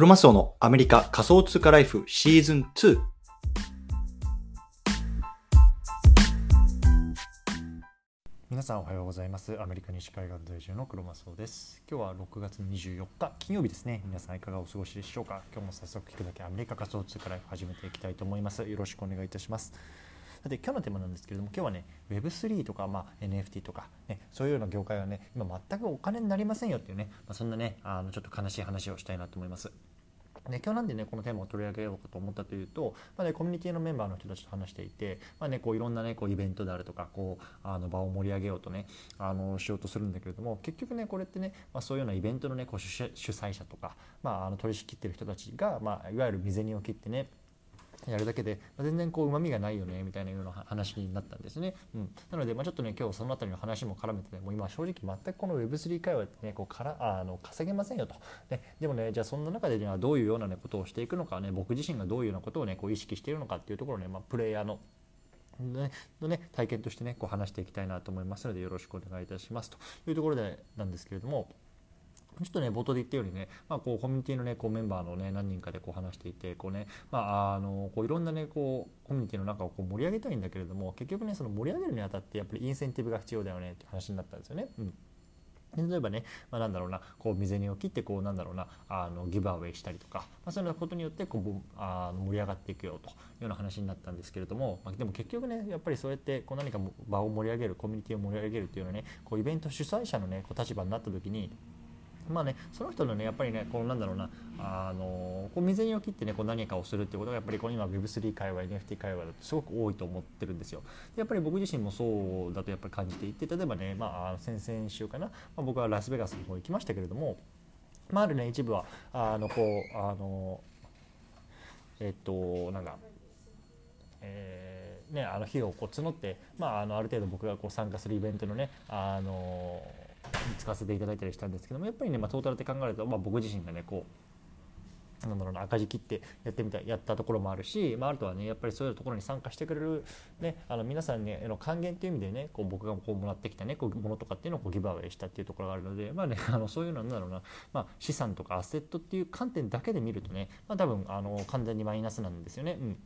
クロマスオのアメリカ仮想通貨ライフシーズン2。皆さんおはようございます。アメリカ西海岸在住のクロマスオです。今日は6月24日金曜日ですね。皆さんいかがお過ごしでしょうか？今日も早速聞くだけアメリカ仮想通貨ライフ始めていきたいと思います。よろしくお願いいたします。さて今日のテーマなんですけれども今日はね Web3 とか、まあ、NFT とか、ね、そういうような業界はね今全くお金になりませんよっていうね、まあ、そんなねあのちょっと悲しい話をしたいなと思います。ね、今日なんでねこのテーマを取り上げようかと思ったというと、まあね、コミュニティのメンバーの人たちと話していて、まあね、こういろんな、ね、こうイベントであるとかこうあの場を盛り上げようとねあのしようとするんだけれども結局ねこれってね、まあ、そういうようなイベントの、ね、こう主催者とか、まあ、あの取り仕切ってる人たちが、まあ、いわゆる身銭を切ってねやるだけで、まあ、全然こううまみがないよねみたいなような話になったんですね。うん、なので、まあ、ちょっとね今日その辺りの話も絡めてねもう今正直全くこの Web3 会話ってねこうからあの稼げませんよと、ね、でもねじゃあそんな中で、ね、どういうような、ね、ことをしていくのかね僕自身がどういうようなことをねこう意識しているのかっていうところをね、まあ、プレイヤーのねのね、体験としてねこう話していきたいなと思いますのでよろしくお願いいたしますというところでなんですけれども。ちょっとね冒頭で言ったようにね、まあ、こうコミュニティのねこうメンバーのね何人かでこう話していてこうね、まあ、あのこういろんなねこうコミュニティの中をこう盛り上げたいんだけれども結局ねその盛り上げるにあたってやっぱりインセンティブが必要だよねって話になったんですよね。うん例えばね、まあ、なんだろうなこう未銭を切ってこうなんだろうなあのギブアウェイしたりとか、まあ、そういうことによってこうあ盛り上がっていくよというような話になったんですけれども、まあ、でも結局ねやっぱりそうやってこう何か場を盛り上げるコミュニティを盛り上げるっていうのはねこうイベント主催者のねこう立場になった時にまあね、その人のね、やっぱりね、こうなんだろうな、あのこう水にを切ってね、こう何かをするっていうことが、やっぱりこう今 Web3 界隈、NFT 界隈だとすごく多いと思ってるんですよ。やっぱり僕自身もそうだとやっぱり感じていて、例えばね、まあ、先々週かな、まあ、僕はラスベガスの方行きましたけれども、まあ、あるね、一部は、あの、こう、あの、えっと、なんだ、えー、ね、あの費用をこう募って、まあ、あのある程度僕がこう参加するイベントのね、あの使わせていただいたりしたんですけどもやっぱりね、まあ、トータルで考えると、まあ、僕自身がねこうなんだろうな赤字切ってやってみたやったところもあるし、まあ、あとはねやっぱりそういうところに参加してくれる、ね、あの皆さんに、ね、の還元っていう意味でねこう僕がこうもらってきたねこうものとかっていうのをこうギブアウェイしたっていうところがあるので、まあね、あのそういうのなんだろうな、まあ、資産とかアセットっていう観点だけで見るとね、まあ、多分あの完全にマイナスなんですよね。うん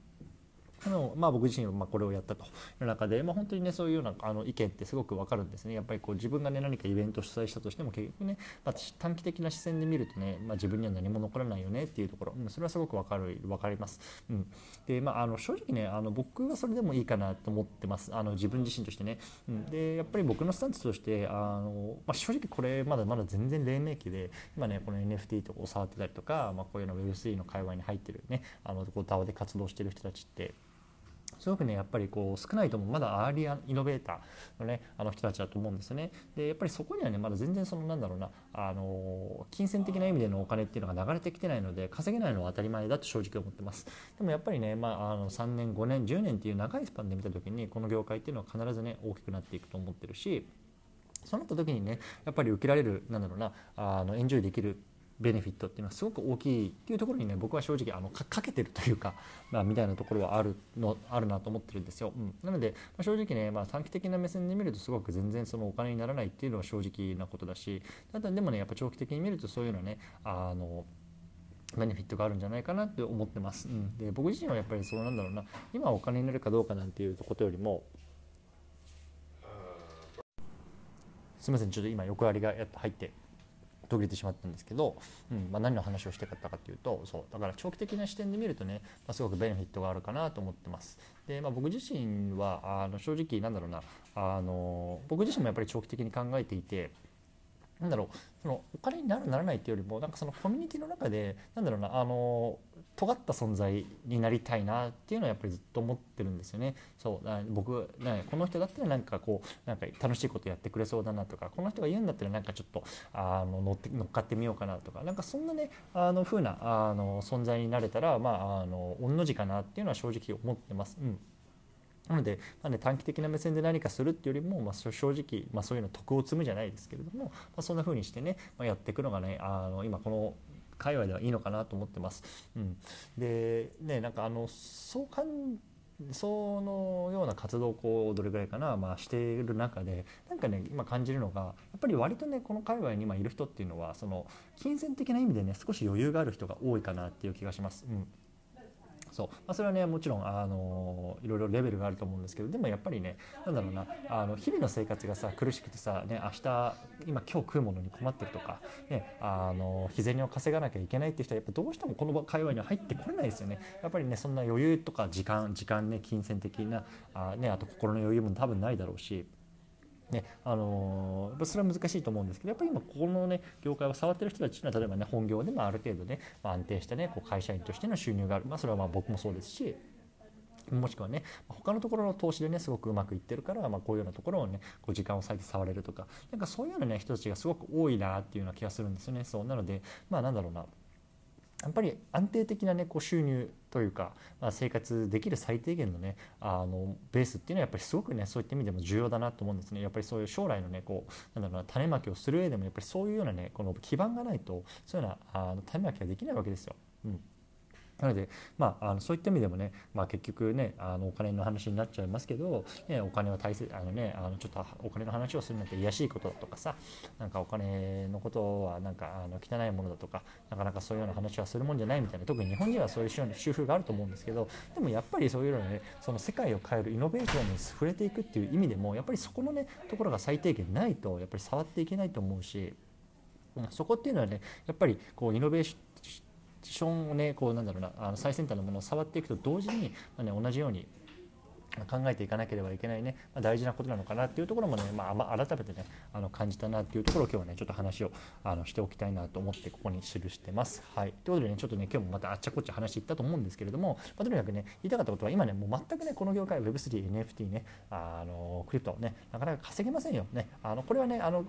あのまあ、僕自身はまこれをやったという中で、まあ、本当にねそういうようなあの意見ってすごく分かるんですね。やっぱりこう自分がね何かイベントを主催したとしても結局ね、まあ、短期的な視線で見るとね、まあ、自分には何も残らないよねっていうところ、うん、それはすごく分かる分かります、うん、でまああの正直ねあの僕はそれでもいいかなと思ってます。あの自分自身としてね、うん、でやっぱり僕のスタンスとしてあの、まあ、正直これまだまだ全然黎明期で今ねこの NFT とかを触ってたりとか、まあ、こういうの Web3 の界隈に入ってるねあのこう DAO で活動してる人たちってすごくねやっぱりこう少ないともまだアーリーイノベーターのねあの人たちだと思うんですね。でやっぱりそこにはねまだ全然そのなんだろうなあの金銭的な意味でのお金っていうのが流れてきてないので稼げないのは当たり前だと正直思ってます。でもやっぱりね、まあ、あの3年5年10年っていう長いスパンで見た時にこの業界っていうのは必ずね大きくなっていくと思ってるしそうなった時にねやっぱり受けられるなんだろうなあのエンジョイできるベネフィットっていうのはすごく大きいっていうところにね僕は正直あのかけてるというか、まあ、みたいなところはあるのあるなと思ってるんですよ。うん、なので、まあ、正直ね、まあ、短期的な目線で見るとすごく全然そのお金にならないっていうのは正直なことだしただでもねやっぱ長期的に見るとそういうのはねあのベネフィットがあるんじゃないかなって思ってます。うん、で僕自身はやっぱりそうなんだろうな今お金になるかどうかなんていうことよりもすみませんちょっと今横ありがやっぱ入って途切れてしまったんですけど、うんまあ、何の話をしてかったかというとそうだから長期的な視点で見るとね、まあ、すごくベネフィットがあるかなと思ってます。で、まあ、僕自身はあの正直なんだろうなあの僕自身もやっぱり長期的に考えていてなんだろうそのお金になるならないっていうよりもなんかそのコミュニティの中でなんだろうなあの尖った存在になりたいなっていうのはやっぱりずっと思ってるんですよね。そう僕ねこの人だったらなんかこうなんか楽しいことやってくれそうだなとかこの人が言うんだったらなんかちょっとあの乗って乗っかってみようかなとかなんかそんなねあの風なあの存在になれたらまああの御の字かなっていうのは正直思ってます。うんなので、まあね、短期的な目線で何かするっていうよりも、まあ、正直、まあ、そういうの徳を積むじゃないですけれども、まあ、そんな風にしてね、まあ、やっていくのがねあの今この界隈ではいいのかなと思ってます。うん、でねなんかあのそうかんそのような活動をこうどれぐらいかな、まあ、している中でなんかね今感じるのがやっぱり割とねこの界隈に今いる人っていうのはその金銭的な意味でね少し余裕がある人が多いかなっていう気がします。うんそう、まあ、それはねもちろんあのいろいろレベルがあると思うんですけどでもやっぱりねなんだろうなあの日々の生活がさ苦しくてさ、ね、明日今今日食うものに困ってるとか、ね、あの日銭を稼がなきゃいけないっていう人はやっぱどうしてもこの会話には入ってこれないですよね。やっぱりねそんな余裕とか時間時間ね金銭的なあ,、ね、あと心の余裕も多分ないだろうし。ねあの、それは難しいと思うんですけどやっぱり今ここのね業界を触ってる人たちというのは例えばね本業でもある程度ね、ま、安定したねこう会社員としての収入がある、まあ、それはまあ僕もそうですしもしくはね他のところの投資でねすごくうまくいってるから、まあ、こういうようなところをねこう時間を割いて触れるとかなんかそういうような、ね、人たちがすごく多いなっていうような気がするんですよね。そうなのでまあなんだろうな。やっぱり安定的な、ね、こう収入というか、まあ、生活できる最低限の,、ね、あのベースっていうのはやっぱりすごくねそういった意味でも重要だなと思うんですねやっぱりそういう将来のねこうなんだろうな種まきをする上でもやっぱりそういうようなねこの基盤がないとそういうようなあの種まきができないわけですよ。うんなので、まあ、あのそういった意味でもね、まあ、結局ねあのお金の話になっちゃいますけど、ね、お金は大切あのねあのちょっとお金の話をするなんて癒しいことだとかさなんかお金のことはなんかあの汚いものだとかなかなかそういうような話はするもんじゃないみたいな特に日本人はそういう主婦があると思うんですけどでもやっぱりそういうのねその世界を変えるイノベーションに触れていくっていう意味でもやっぱりそこのねところが最低限ないとやっぱり触っていけないと思うし。そこっていうのはねやっぱりこうイノベーシションをねこうなんだろうなあの最先端のものを触っていくと同時に、まあね、同じように考えていかなければいけないね、まあ、大事なことなのかなっていうところもね、まあ、改めてねあの感じたなっていうところを今日はねちょっと話をあのしておきたいなと思ってここに記してます。はい、ということでねちょっとね今日もまたあっちゃこっちゃ話いったと思うんですけれども、まあ、とにかくね言いたかったことは今ねもう全くねこの業界 Web3、NFT ねあのクリプトねなかなか稼げませんよね。あのこれはねあの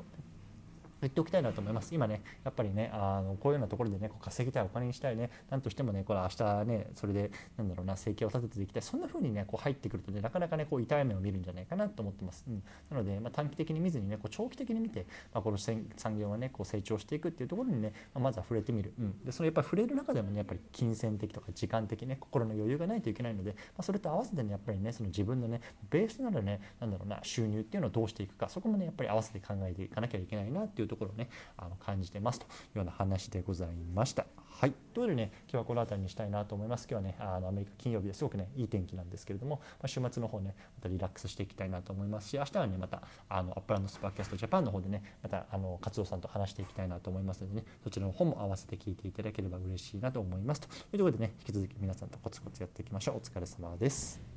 言っておきたいなと思います。今ね、やっぱりね、あのこういうようなところでね、こう稼ぎたい、お金にしたいね、なんとしてもね、これ明日ね、それで、なんだろうな、生計を立てていきたい、そんな風にね、こう入ってくるとね、なかなかね、こう痛い目を見るんじゃないかなと思ってます。うん、なので、まあ、短期的に見ずにね、こう長期的に見て、まあ、この産業がね、こう成長していくっていうところにね、まあ、まずは触れてみる。うん、で、そのやっぱり触れる中でもね、やっぱり金銭的とか時間的ね、心の余裕がないといけないので、まあ、それと合わせてね、やっぱりね、その自分のね、ベースなるね、なんだろうな、収入っていうのをどうしていくか、そこもね、やっぱり合わせて考えていかなきゃいけないなっていうところところをね、あの感じてますというような話でございました。はい、ということでね今日はこの辺りにしたいなと思います。今日はねあのアメリカ金曜日ですごくねいい天気なんですけれども、まあ、週末の方ねまたリラックスしていきたいなと思いますし明日はねまたあのアップランドスパーキャストジャパンの方でねまたあの活動さんと話していきたいなと思いますのでねそちらの方も合わせて聞いていただければ嬉しいなと思いますというところでね引き続き皆さんとコツコツやっていきましょうお疲れ様です。